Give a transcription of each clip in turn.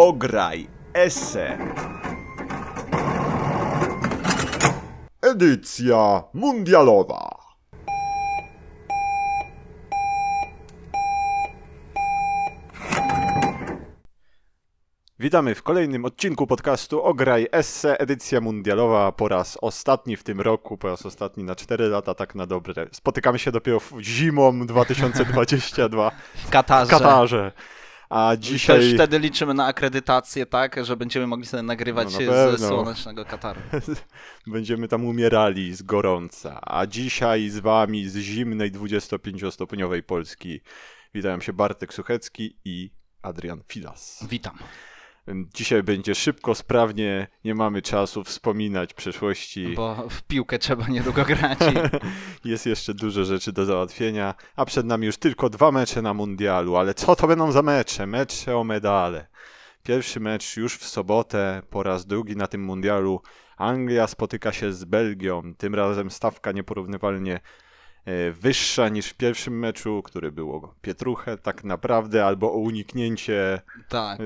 Ograj Esse. Edycja mundialowa. Witamy w kolejnym odcinku podcastu Ograj Esse, edycja mundialowa po raz ostatni w tym roku, po raz ostatni na 4 lata, tak na dobre. Spotykamy się dopiero w zimą 2022 w Katarze. w Katarze. A dzisiaj... Też wtedy liczymy na akredytację, tak, że będziemy mogli sobie nagrywać No ze słonecznego Kataru. Będziemy tam umierali z gorąca. A dzisiaj z wami z zimnej 25-stopniowej Polski witają się Bartek Suchecki i Adrian Filas. Witam. Dzisiaj będzie szybko, sprawnie, nie mamy czasu wspominać przeszłości. Bo w piłkę trzeba niedługo grać. I... Jest jeszcze dużo rzeczy do załatwienia, a przed nami już tylko dwa mecze na mundialu. Ale co to będą za mecze? Mecze o medale. Pierwszy mecz już w sobotę, po raz drugi na tym mundialu. Anglia spotyka się z Belgią. Tym razem stawka nieporównywalnie wyższa niż w pierwszym meczu, który było Pietruchę tak naprawdę, albo o uniknięcie Tak. e,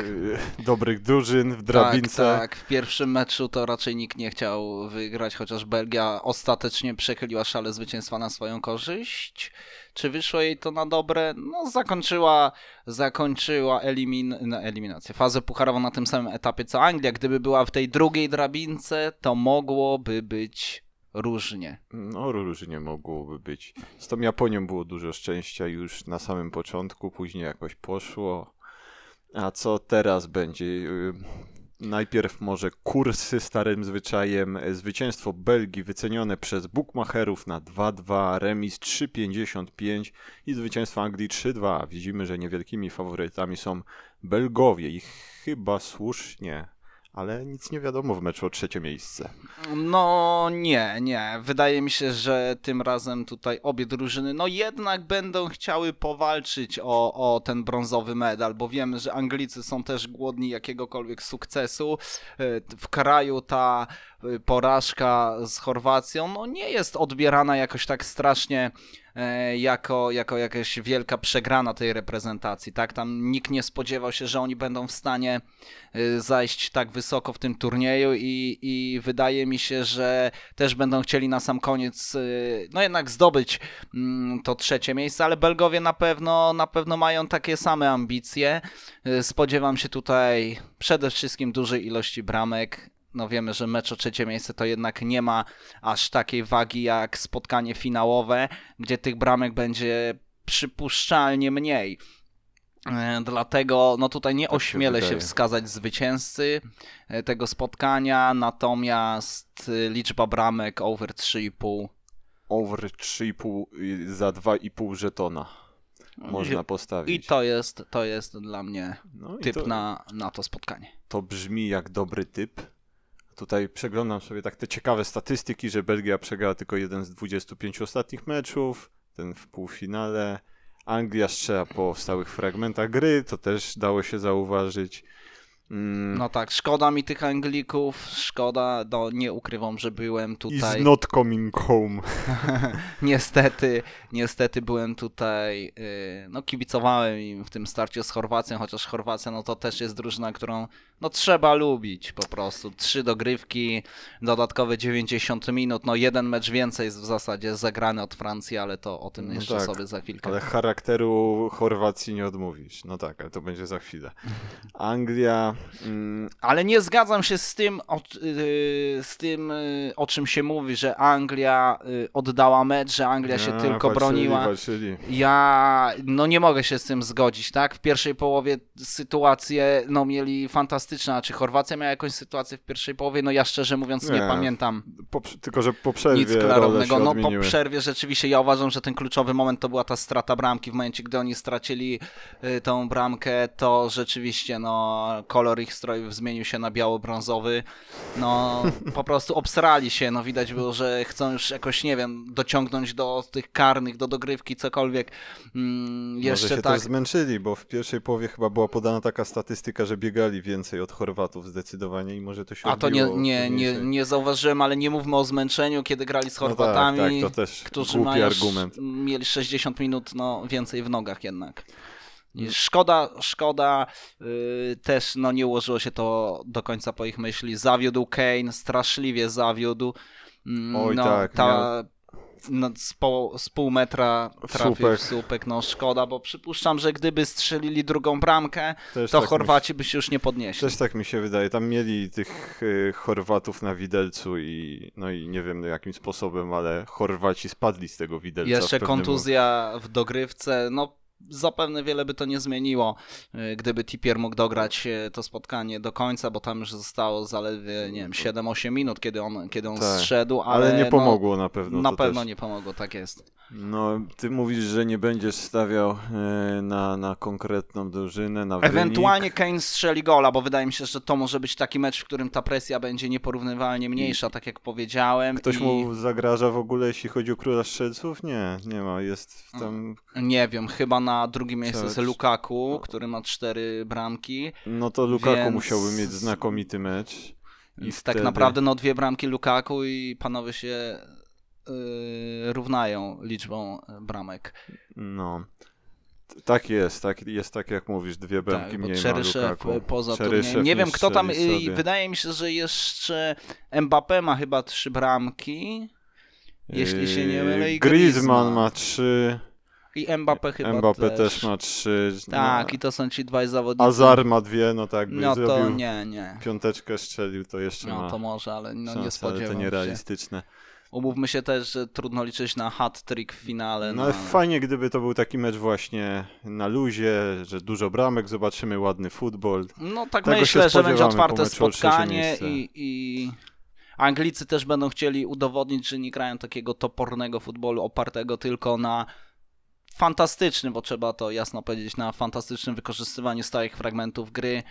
dobrych drużyn w drabince. Tak, tak. W pierwszym meczu to raczej nikt nie chciał wygrać, chociaż Belgia ostatecznie przechyliła szale zwycięstwa na swoją korzyść. Czy wyszło jej to na dobre? No, zakończyła, zakończyła elimin, no, eliminację, fazę pucharową na tym samym etapie co Anglia. Gdyby była w tej drugiej drabince, to mogłoby być różnie. No, różnie mogłoby być. Z tą Japonią było dużo szczęścia już na samym początku, później jakoś poszło. A co teraz będzie? Yy, Najpierw może kursy starym zwyczajem. Zwycięstwo Belgii wycenione przez bookmacherów na 2-2, remis 3-55 i zwycięstwo Anglii 3-2. Widzimy, że niewielkimi faworytami są Belgowie i chyba słusznie, ale nic nie wiadomo w meczu o trzecie miejsce. No nie, nie. Wydaje mi się, że tym razem tutaj obie drużyny no jednak będą chciały powalczyć o, o ten brązowy medal, bo wiemy, że Anglicy są też głodni jakiegokolwiek sukcesu. E, W kraju ta e, porażka z Chorwacją no nie jest odbierana jakoś tak strasznie jako, jako jakaś wielka przegrana tej reprezentacji, tak? Tam nikt nie spodziewał się, że oni będą w stanie y, zajść tak wysoko w tym turnieju i, i wydaje mi się, że też będą chcieli na sam koniec y, no jednak zdobyć mm, to trzecie miejsce, ale Belgowie na pewno na pewno mają takie same ambicje. Spodziewam się tutaj przede wszystkim dużej ilości bramek. No wiemy, że mecz o trzecie miejsce to jednak nie ma aż takiej wagi jak spotkanie finałowe, gdzie tych bramek będzie przypuszczalnie mniej. E, Dlatego no tutaj nie Tak się ośmielę się, wydaje. wskazać zwycięzcy e, tego spotkania, natomiast e, liczba bramek over 3,5 over 3,5 y, za 2,5 żetona można postawić. i to jest, to jest dla mnie no typ to, na, na to spotkanie. to brzmi jak dobry typ. Tutaj przeglądam sobie tak te ciekawe statystyki, że Belgia przegrała tylko jeden z 25 ostatnich meczów, ten w półfinale. Anglia strzela po stałych fragmentach gry, to też dało się zauważyć. Mm, No tak, szkoda mi tych Anglików, szkoda, no nie ukrywam, że byłem tutaj... Is not coming home. niestety, niestety byłem tutaj, yy, no kibicowałem im w tym starcie z Chorwacją, chociaż Chorwacja no to też jest drużyna, którą no trzeba lubić po prostu. Trzy dogrywki, dodatkowe 90 minut, no jeden mecz więcej jest w zasadzie zagrany od Francji, ale to o tym No jeszcze tak, sobie za chwilkę. Ale charakteru Chorwacji nie odmówisz. No tak, ale to będzie za chwilę. Anglia. Mm, Ale nie zgadzam się z tym, o, yy, z tym yy, o czym się mówi, że Anglia yy, oddała mecz, że Anglia się a, tylko walczyli, broniła. Walczyli. Ja no nie mogę się z tym zgodzić, tak? W pierwszej połowie sytuacje no mieli fantastyczne, a czy Chorwacja miała jakąś sytuację w pierwszej połowie? No ja szczerze mówiąc nie, Nie. pamiętam Po, tylko, że po przerwie nic klarownego. No po przerwie rzeczywiście ja uważam, że ten kluczowy moment to była ta strata bramki. W momencie, gdy oni stracili y, tą bramkę, to rzeczywiście no kolor ich strojów zmienił się na biało-brązowy. No po prostu obsrali się, no widać było, że chcą już jakoś, nie wiem, dociągnąć do tych karnych, do dogrywki, cokolwiek. Mm, Może jeszcze się tak. też zmęczyli, bo w pierwszej połowie chyba była podana taka statystyka, że biegali więcej od Chorwatów zdecydowanie i może to się A to nie, nie, nie, nie zauważyłem, ale nie mówmy o zmęczeniu, kiedy grali z No Chorwatami, tak, tak, to też którzy mają, argument. mieli 60 minut no, więcej w nogach jednak. I Szkoda, szkoda, yy, też no nie ułożyło się to do końca po ich myśli. Zawiódł Kane, straszliwie zawiódł. Mm, Oj, no, tak, ta, miał- no, z, po, z pół metra trafił słupek. w słupek. No szkoda, bo przypuszczam, że gdyby strzelili drugą bramkę, Też to tak mi się- Chorwaci by się już nie podnieśli. Też tak mi się wydaje. Tam mieli tych y, Chorwatów na widelcu i no i nie wiem jakim sposobem, ale Chorwaci spadli z tego widelca. Jeszcze kontuzja w dogrywce, no zapewne wiele by to nie zmieniło, y, gdyby Tippier mógł dograć y, to spotkanie do końca, bo tam już zostało zaledwie, nie wiem, 7-8 minut, kiedy on, kiedy on Tak, zszedł, ale, Ale nie no, pomogło na pewno. na pewno też. nie pomogło, tak jest. No, ty mówisz, że nie będziesz stawiał e, na, na konkretną drużynę, na wynik. Ewentualnie Kane strzeli gola, bo wydaje mi się, że to może być taki mecz, w którym ta presja będzie nieporównywalnie mniejsza, tak jak powiedziałem. Ktoś i... mu zagraża w ogóle, jeśli chodzi o króla strzelców? Nie, nie ma. Jest tam. Nie wiem, chyba na drugim miejscu jest. Lukaku, który ma cztery bramki. No to Lukaku Więc- musiałby mieć znakomity mecz. I Więc wtedy... tak naprawdę no dwie bramki Lukaku i panowie się yy, równają liczbą e, bramek. No. Tak jest, tak, jest tak jak mówisz, dwie bramki tak, mniej ma Czeryszew Lukaku. poza Czeryszew. Nie wiem kto tam, yy, sobie. wydaje mi się, że jeszcze Mbappé ma chyba trzy bramki. Jeśli się nie mylę, i Griezmann Griezmann. ma trzy, I Mbappé chyba Mbappé też. też ma trzy. Tak, no, i to są ci dwaj zawodnicy. Azar ma dwie, no tak by No to zrobił nie, nie. piąteczkę strzelił, to jeszcze No ma to może, ale no nie szansę, ale to spodziewam się. nierealistyczne. Umówmy się też, że trudno liczyć na hat-trick w finale. No ale fajnie, gdyby to był taki mecz właśnie na luzie, że dużo bramek, zobaczymy ładny futbol. No tak Tego myślę, że będzie otwarte spotkanie i, i Anglicy też będą chcieli udowodnić, że nie grają takiego topornego futbolu opartego tylko na fantastycznym, bo trzeba to jasno powiedzieć, na fantastycznym wykorzystywaniu stałych fragmentów gry.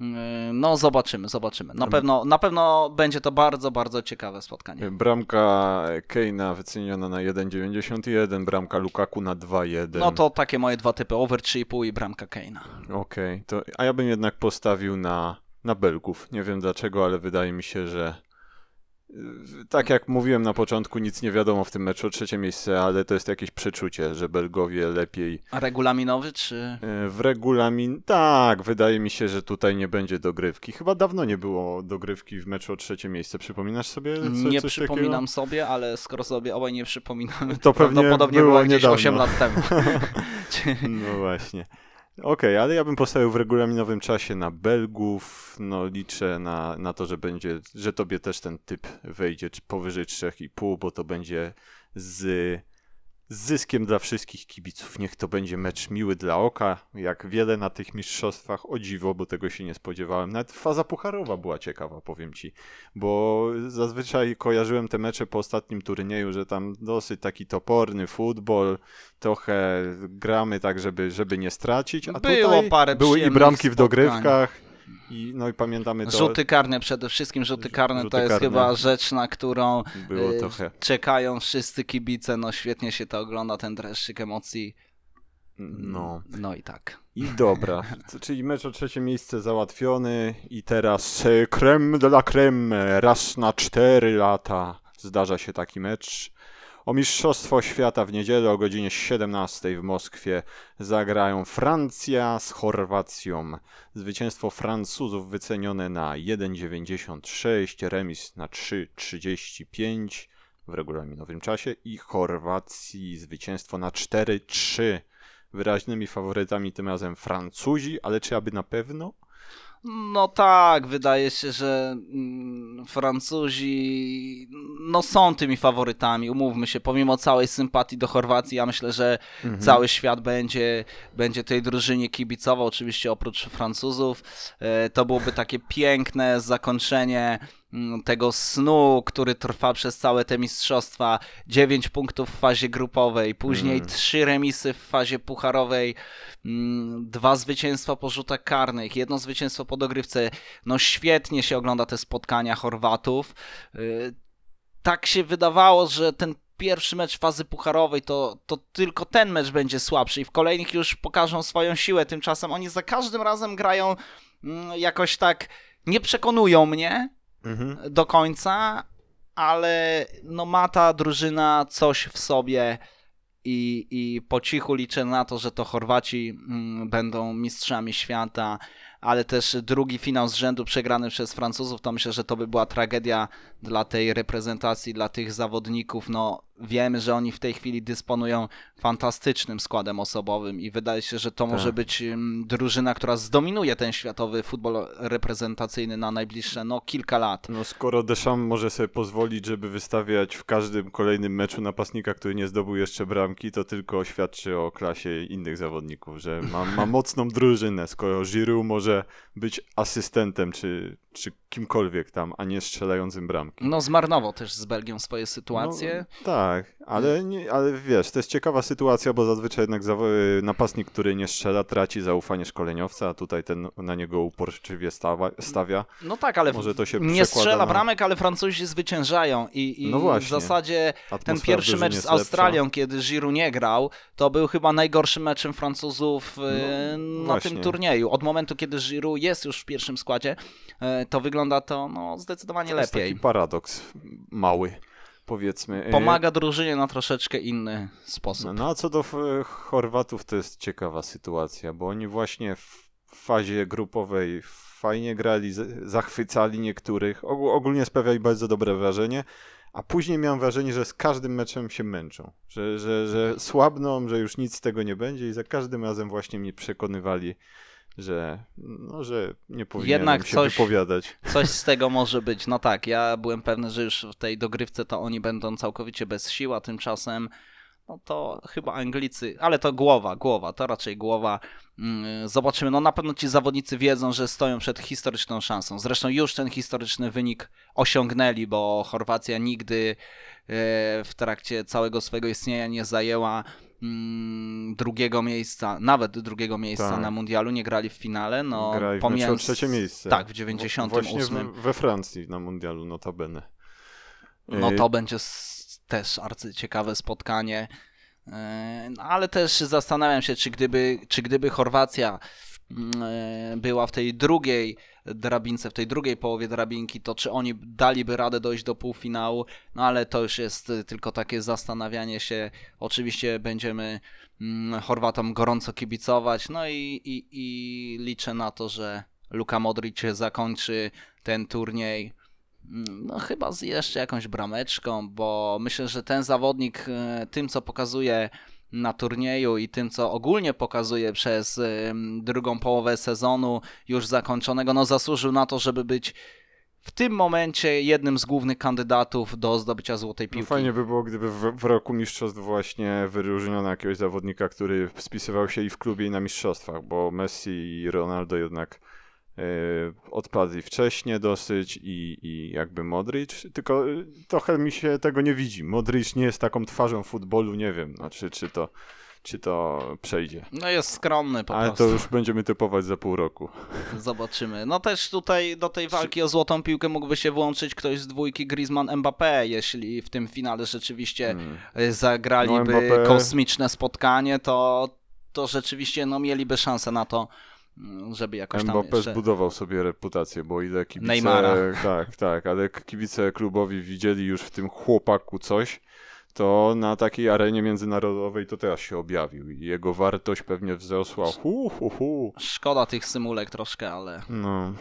Yy, No zobaczymy, zobaczymy. Na pewno, na pewno będzie to bardzo, bardzo ciekawe spotkanie. Bramka Keina wyceniona na 1,91, bramka Lukaku na 2,1. No to takie moje dwa typy, over 3,5 i bramka Keina. Okej, to a ja bym jednak postawił na, na Belgów. Nie wiem dlaczego, ale wydaje mi się, że tak jak mówiłem na początku, nic nie wiadomo w tym meczu o trzecie miejsce, ale to jest jakieś przeczucie, że Belgowie lepiej A regulaminowy czy... y, w regulamin. Tak, wydaje mi się, że tutaj nie będzie dogrywki. Chyba dawno nie było dogrywki w meczu o trzecie miejsce. Przypominasz sobie? Co, Nie przypominam sobie, ale skoro sobie obaj nie przypominamy, To pewnie prawdopodobnie było było gdzieś niedawno. 8 lat temu. Takiego? No właśnie. Okej, ale ja bym postawił w regulaminowym czasie na Belgów. No liczę na, na to, że będzie, że tobie też ten typ wejdzie powyżej 3,5, bo to będzie z, z zyskiem dla wszystkich kibiców. Niech to będzie mecz miły dla oka, jak wiele na tych mistrzostwach. O dziwo, bo tego się nie spodziewałem. Nawet faza pucharowa była ciekawa, powiem ci. Bo zazwyczaj kojarzyłem te mecze po ostatnim turnieju, że tam dosyć taki toporny futbol, trochę gramy tak, żeby, żeby nie stracić. A Było tutaj parę były i bramki w dogrywkach. I, no i pamiętamy to. Rzuty karne przede wszystkim, rzuty karne Rzuty to jest karne. chyba rzecz, na którą y, czekają wszyscy kibice, no świetnie się to ogląda, ten dreszczyk emocji. No. No i tak. I dobra, czyli mecz o trzecie miejsce załatwiony i teraz creme de la creme, raz na cztery lata zdarza się taki mecz. O Mistrzostwo Świata w niedzielę o godzinie 17 w Moskwie zagrają Francja z Chorwacją. Zwycięstwo Francuzów wycenione na 1,96, remis na 3,35 w regulaminowym czasie i Chorwacji zwycięstwo na 4-3 wyraźnymi faworytami tym razem Francuzi, ale czy aby na pewno? No tak, wydaje się, że mm, Francuzi no są tymi faworytami, umówmy się, pomimo całej sympatii do Chorwacji, ja myślę, że Mhm. cały świat będzie, będzie tej drużynie kibicował, oczywiście oprócz Francuzów. E, To byłoby takie piękne zakończenie tego snu, który trwa przez całe te mistrzostwa. 9 punktów w fazie grupowej, później Mm. trzy remisy w fazie pucharowej, mm, dwa zwycięstwa po rzutach karnych, jedno zwycięstwo po dogrywce. No świetnie się ogląda te spotkania Chorwatów. Y, Tak się wydawało, że ten pierwszy mecz fazy pucharowej to, to tylko ten mecz będzie słabszy i w kolejnych już pokażą swoją siłę. Tymczasem oni za każdym razem grają mm, jakoś tak, nie przekonują mnie Mhm. do końca, ale no ma ta drużyna coś w sobie i, i po cichu liczę na to, że to Chorwaci mm, będą mistrzami świata, ale też drugi finał z rzędu przegrany przez Francuzów, to myślę, że to by była tragedia dla tej reprezentacji, dla tych zawodników. No, wiemy, że oni w tej chwili dysponują fantastycznym składem osobowym i wydaje się, że to Tak. może być mm, drużyna, która zdominuje ten światowy futbol reprezentacyjny na najbliższe no, kilka lat. No skoro Deschamps może sobie pozwolić, żeby wystawiać w każdym kolejnym meczu napastnika, który nie zdobył jeszcze bramki, to tylko świadczy o klasie innych zawodników, że ma, ma mocną drużynę, skoro Giroud może być asystentem czy, czy kimkolwiek tam, a nie strzelającym bramki. No, zmarnował też z Belgią swoje sytuacje. No, tak, ale, nie, ale wiesz, to jest ciekawa sytuacja, bo zazwyczaj jednak zawo- napastnik, który nie strzela, traci zaufanie szkoleniowca, a tutaj ten na niego uporczywie stawa, stawia. No tak, ale Może to się nie strzela na- bramek, ale Francuzi zwyciężają i, i No w zasadzie ten Atmosfera w pierwszy mecz z lepsza. Australią, kiedy Giroud nie grał, to był chyba najgorszym meczem Francuzów e, No, na właśnie. tym turnieju. Od momentu, kiedy Giroud jest już w pierwszym składzie, e, to wygląda to no, zdecydowanie To jest lepiej. taki paradoks mały, powiedzmy. E, Pomaga drużynie na troszeczkę inny sposób. No a co do Chorwatów, to jest ciekawa sytuacja, bo oni właśnie w fazie grupowej fajnie grali, zachwycali niektórych, ogó- ogólnie sprawiali bardzo dobre wrażenie, a później miałem wrażenie, że z każdym meczem się męczą, że, że, że słabną, że już nic z tego nie będzie i za każdym razem właśnie mnie przekonywali, że, no, że nie powinienem Jednak się coś- wypowiadać. Coś z tego może być. No tak, ja byłem pewny, że już w tej dogrywce to oni będą całkowicie bez sił, a tymczasem no to chyba Anglicy, ale to głowa, głowa, to raczej głowa. Mm, Zobaczymy. No na pewno ci zawodnicy wiedzą, że stoją przed historyczną szansą. Zresztą już ten historyczny wynik osiągnęli, bo Chorwacja nigdy e, w trakcie całego swojego istnienia nie zajęła drugiego miejsca, nawet drugiego miejsca Tak. na mundialu, nie grali w finale. No, Grali w pomijając- trzecie miejsce. Tak, w W- 98. Właśnie w, we Francji na mundialu notabene. No Y, to będzie też arcyciekawe spotkanie. Yy, no, Ale też zastanawiam się, czy gdyby, czy gdyby Chorwacja była w tej drugiej drabince, w tej drugiej połowie drabinki, to czy oni daliby radę dojść do półfinału? No ale to już jest y, tylko takie zastanawianie się. Oczywiście będziemy mm, Chorwatom gorąco kibicować, no i, i, i liczę na to, że Luka Modric zakończy ten turniej Mm, no chyba z jeszcze jakąś brameczką, bo myślę, że ten zawodnik e, tym, co pokazuje na turnieju i tym, co ogólnie pokazuje przez drugą połowę sezonu już zakończonego, no zasłużył na to, żeby być w tym momencie jednym z głównych kandydatów do zdobycia złotej No piłki. fajnie by było, gdyby w, w roku mistrzostw właśnie wyróżniono jakiegoś zawodnika, który spisywał się i w klubie, i na mistrzostwach, bo Messi i Ronaldo jednak odpadli wcześniej dosyć i, i jakby Modric, tylko e, trochę mi się tego nie widzi. Modric nie jest taką twarzą futbolu, nie wiem, znaczy czy to, czy to przejdzie. No jest skromny po Ale to prostu. już będziemy typować za pół roku. Zobaczymy. No też tutaj do tej walki o złotą piłkę mógłby się włączyć ktoś z dwójki Griezmann-Mbappé, jeśli w tym finale rzeczywiście Mm. y, zagraliby No, Mbappé- kosmiczne spotkanie, to, to rzeczywiście no, mieliby szansę na to, żeby jakoś tam Mbappé jeszcze... zbudował sobie reputację, bo ile kibice... Neymara. Tak, tak, ale kibice klubowi widzieli już w tym chłopaku coś, to na takiej arenie międzynarodowej to teraz się objawił i jego wartość pewnie wzrosła. Hu, hu, hu. Szkoda tych symulek troszkę, ale... No.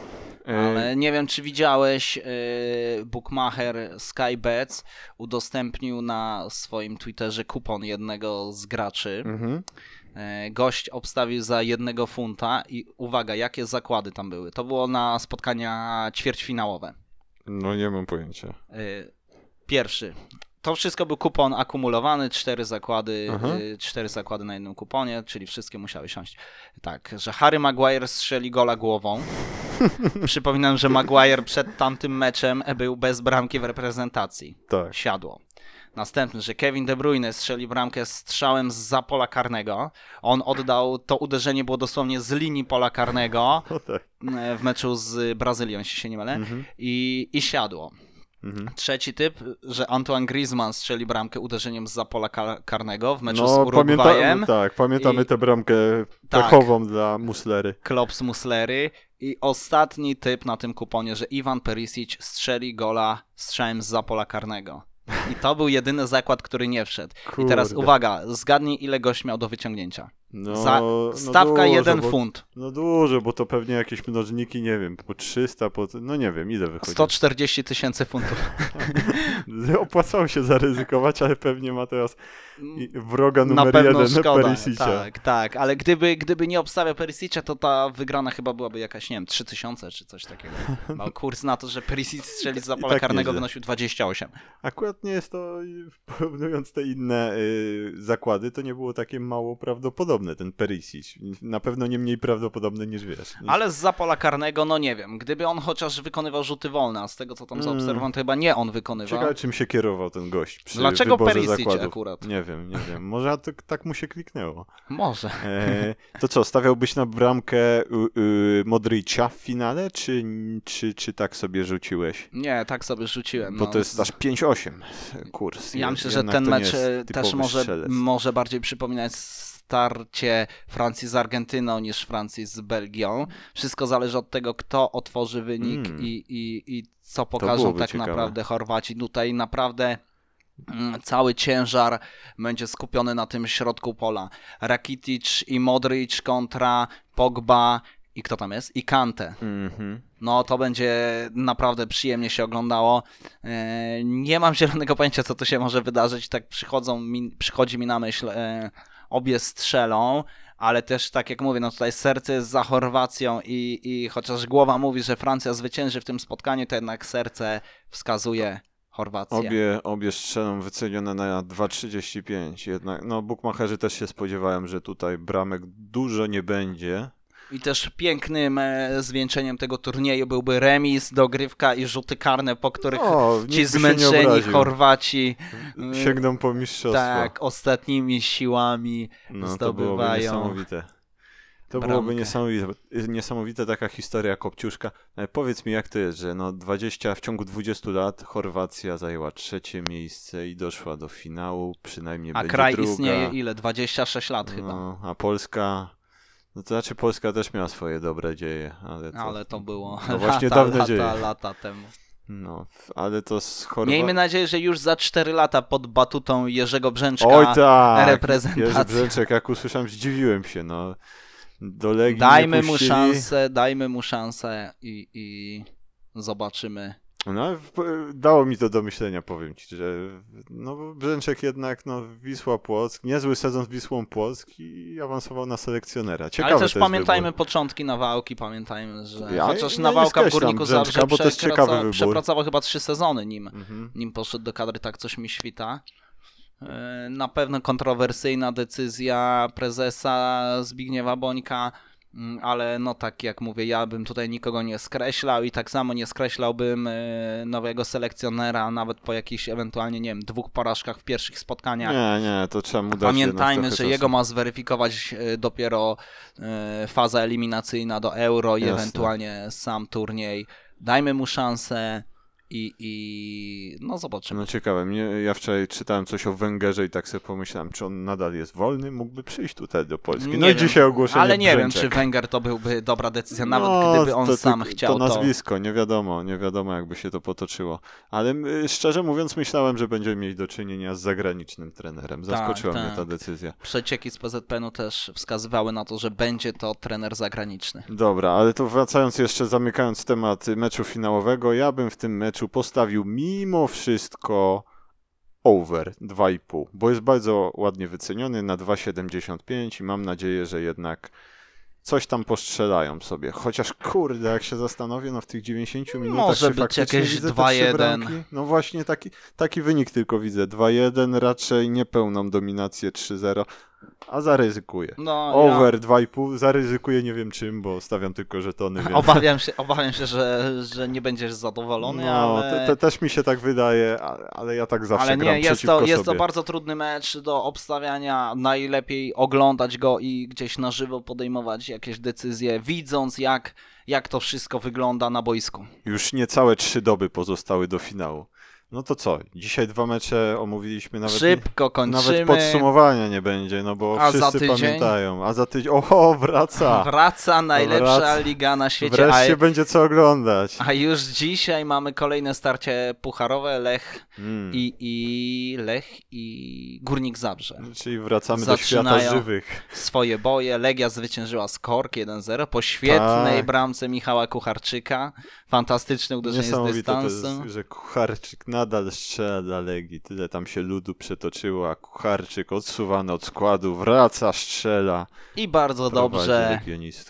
E, Ale nie wiem, czy widziałeś, yy, bookmacher Skybets udostępnił na swoim Twitterze kupon jednego z graczy. mhm. E, Gość obstawił za jednego funta i uwaga, jakie zakłady tam były. To było na spotkania ćwierćfinałowe. No nie mam pojęcia. E, Pierwszy. To wszystko był kupon akumulowany, cztery zakłady, Aha. e, cztery zakłady na jednym kuponie, czyli wszystkie musiały siąść. Tak, że Harry Maguire strzeli gola głową. Przypominam, że Maguire przed tamtym meczem był bez bramki w reprezentacji. Tak. Siadło. Następny, że Kevin De Bruyne strzeli bramkę strzałem z pola karnego. On oddał, to uderzenie było dosłownie z linii pola karnego tak. w meczu z Brazylią, jeśli się nie mylę, Mhm. i, i siadło. Mhm. Trzeci typ, że Antoine Griezmann strzeli bramkę uderzeniem z pola ka- karnego w meczu z No Urugwajem. pamiętamy, tak, pamiętamy I- tę bramkę Tak. pechową dla Muslery. Klops Muslery. I ostatni typ na tym kuponie, że Iwan Perisic strzeli gola strzałem z pola karnego. I to był jedyny zakład, który nie wszedł. I teraz Kurde. uwaga, zgadnij ile gość miał do wyciągnięcia. No, Za, no stawka dużo, 1 bo, funt. No dużo, bo to pewnie jakieś mnożniki, nie wiem, po 300, po... no nie wiem, ile wychodzi. 140 tysięcy funtów. Opłacało się zaryzykować, ale pewnie ma teraz wroga Na numer pewno jeden szkoda. Perisicia. Tak, tak, ale gdyby, gdyby nie obstawiał Perisicia, to ta wygrana chyba byłaby jakaś, nie wiem, 3000 czy coś takiego. Bo kurs na to, że Perisic strzeli z I zapola tak karnego wynosił 28. Akurat nie jest to, porównując te inne y, zakłady, to nie było takie mało prawdopodobne, ten Perisic. Na pewno nie mniej prawdopodobne niż wiesz. Ale z zapola karnego, no nie wiem, gdyby on chociaż wykonywał rzuty wolne, a z tego co tam Mm. zaobserwowałem, to chyba nie on wykonywał. Ciekawe, czym się kierował ten gość przy Dlaczego Perisic zakładów. akurat? Nie wiem, nie wiem. Może tak, tak mu się kliknęło. Może. E, to co, stawiałbyś na bramkę y, y, Modrycia w finale, czy, czy, czy tak sobie rzuciłeś? Nie, tak sobie rzuciłem. Bo no. to jest aż 5-8 kurs. Ja myślę, że ten mecz e, też może, strzelec. może bardziej przypominać starcie Francji z Argentyną niż Francji z Belgią. Wszystko zależy od tego, kto otworzy wynik Mm. i, i, i co pokażą tak ciekawe. naprawdę Chorwaci. Tutaj naprawdę mm, cały ciężar będzie skupiony na tym środku pola. Rakitic i Modric kontra Pogba i kto tam jest? I Kante. Mhm. No to będzie naprawdę przyjemnie się oglądało. E, Nie mam zielonego pojęcia, co tu się może wydarzyć. Tak przychodzą mi, przychodzi mi na myśl, e, obie strzelą, ale też tak jak mówię, no tutaj serce jest za Chorwacją i, i chociaż głowa mówi, że Francja zwycięży w tym spotkaniu, to jednak serce wskazuje Chorwację. Obie, obie strzelą wycenione na 2,35. Jednak, no, bukmacherzy też się spodziewałem, że tutaj bramek dużo nie będzie. I też pięknym e, zwieńczeniem tego turnieju byłby remis, dogrywka i rzuty karne, po których O, nikt ci zmęczeni. Chorwaci e, Sięgną po mistrzostwo. Tak, ostatnimi siłami no, to byłoby zdobywają niesamowite. To bramkę. byłoby niesamowite, niesamowite taka historia Kopciuszka. Ale powiedz mi, jak to jest, że no 20, w ciągu 20 lat Chorwacja zajęła trzecie miejsce i doszła do finału, przynajmniej A będzie kraj druga. istnieje ile? 26 lat chyba. No, a Polska, no to znaczy Polska też miała swoje dobre dzieje, ale to, Ale to było No właśnie lata, dawne lata, dzieje. lata temu. no, ale to z Chorwacją... Miejmy nadzieję, że już za 4 lata pod batutą Jerzego Brzęczka Oj tak, reprezentacja. Jerzy Brzęczek, jak usłyszałem, zdziwiłem się, no. Do Legii dajmy mu szansę, dajmy mu szansę i, i zobaczymy. No, w- dało mi to do myślenia, powiem ci, że no, Brzęczek jednak, no, Wisła Płock, niezły sezon z Wisłą Płock i awansował na selekcjonera. Ciekawe Ale też pamiętajmy wybór. początki Nawałki, pamiętajmy, że Ja- chociaż ja Nawałka w skreślam Górniku Zabrze bo to przepraca- przepracował chyba 3 sezony nim. Mhm. nim poszedł do kadry, tak coś mi świta. E, Na pewno kontrowersyjna decyzja prezesa Zbigniewa Bońka, ale no tak jak mówię, ja bym tutaj nikogo nie skreślał i tak samo nie skreślałbym e, nowego selekcjonera nawet po jakichś ewentualnie, nie wiem, dwóch porażkach w pierwszych spotkaniach. Nie, nie, to trzeba mu dać Pamiętajmy, że jego ma zweryfikować e, dopiero e, faza eliminacyjna do Euro i Jasne. ewentualnie sam turniej. Dajmy mu szansę i, i no zobaczymy. No ciekawe, mnie, ja wczoraj czytałem coś o Węgerze i tak sobie pomyślałem, czy on nadal jest wolny, mógłby przyjść tutaj do Polski. No Nie i wiem, dzisiaj ogłoszenie Ale nie wiem, Brzęczek. czy Węgier to byłby dobra decyzja, nawet No, gdyby on to, sam to, chciał. To nazwisko, nie wiadomo, nie wiadomo jakby się to potoczyło. Ale szczerze mówiąc myślałem, że będziemy mieli do czynienia z zagranicznym trenerem. Zaskoczyła Tak, mnie tak. ta decyzja. Przecieki z PZPN-u też wskazywały na to, że będzie to trener zagraniczny. Dobra, ale to wracając jeszcze, zamykając temat meczu finałowego, ja bym w tym meczu postawił mimo wszystko over 2,5, bo jest bardzo ładnie wyceniony na 2,75 i mam nadzieję, że jednak coś tam postrzelają sobie. Chociaż kurde, jak się zastanowię, no w tych 90 minutach Może być jakieś widzę te 2-1. trzy bramki? No właśnie taki, taki wynik tylko widzę. 2-1, raczej niepełną dominację 3-0, a zaryzykuję. No, Over 2,5, zaryzykuję nie wiem czym, bo stawiam tylko żetony, ja więc... obawiam się, obawiam się że, że nie będziesz zadowolony, No, ale... te, te, też mi się tak wydaje, ale, ja tak zawsze Ale gram nie, jest przeciwko to, jest to bardzo trudny mecz do obstawiania. Najlepiej oglądać go i gdzieś na żywo podejmować jakieś decyzje, widząc jak, jak to wszystko wygląda na boisku. Już niecałe trzy doby pozostały do finału. No to co? Dzisiaj dwa mecze omówiliśmy nawet. Szybko kończymy. Nawet podsumowania nie będzie, no bo A wszyscy pamiętają. A za tydzień. Oho, wraca! Wraca najlepsza Wraca. liga na świecie. Wreszcie A, będzie co oglądać. a już dzisiaj mamy kolejne starcie pucharowe. Lech Mm. i, i Lech i Górnik Zabrze. Czyli wracamy do Zaczynają. świata żywych. Swoje boje. Legia zwyciężyła z Kork 1-0 po świetnej Tak. bramce Michała Kucharczyka. Fantastyczne uderzenie z Niesamowite to dystansu. jest, że Kucharczyk nadal strzela dla Legii. Tyle tam się ludu przetoczyło, a Kucharczyk odsuwany od składu, wraca, strzela. I bardzo dobrze.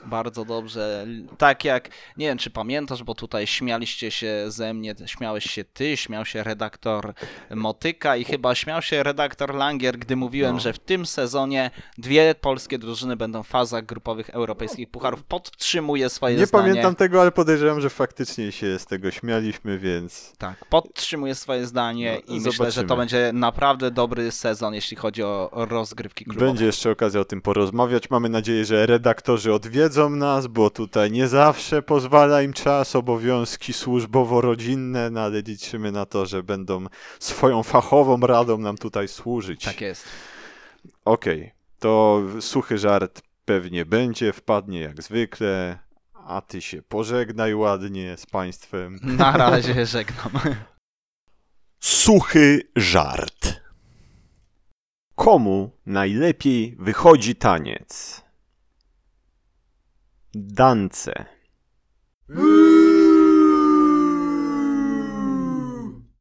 Bardzo dobrze. Tak jak, nie wiem czy pamiętasz, bo tutaj śmialiście się ze mnie, śmiałeś się ty, śmiał się redaktor Motyka i chyba śmiał się redaktor Langier, gdy mówiłem, No. że w tym sezonie dwie polskie drużyny będą w fazach grupowych europejskich pucharów. Podtrzymuję swoje Nie zdanie. pamiętam tego, ale podejrzewam, że faktycznie się z tego śmialiśmy, więc Tak, podtrzymuję swoje zdanie No, i myślę, że to zobaczymy. będzie naprawdę dobry sezon, jeśli chodzi o rozgrywki klubowe. będzie jeszcze okazja o tym porozmawiać. Mamy nadzieję, że redaktorzy odwiedzą nas, bo tutaj nie zawsze pozwala im czas, obowiązki służbowo-rodzinne, no ale liczymy na to, że będą swoją fachową radą nam tutaj służyć. Tak jest. Okej, to suchy żart pewnie będzie, wpadnie jak zwykle, a ty się pożegnaj ładnie z państwem. Na razie żegnam. Suchy żart. Komu najlepiej wychodzi taniec? Dance.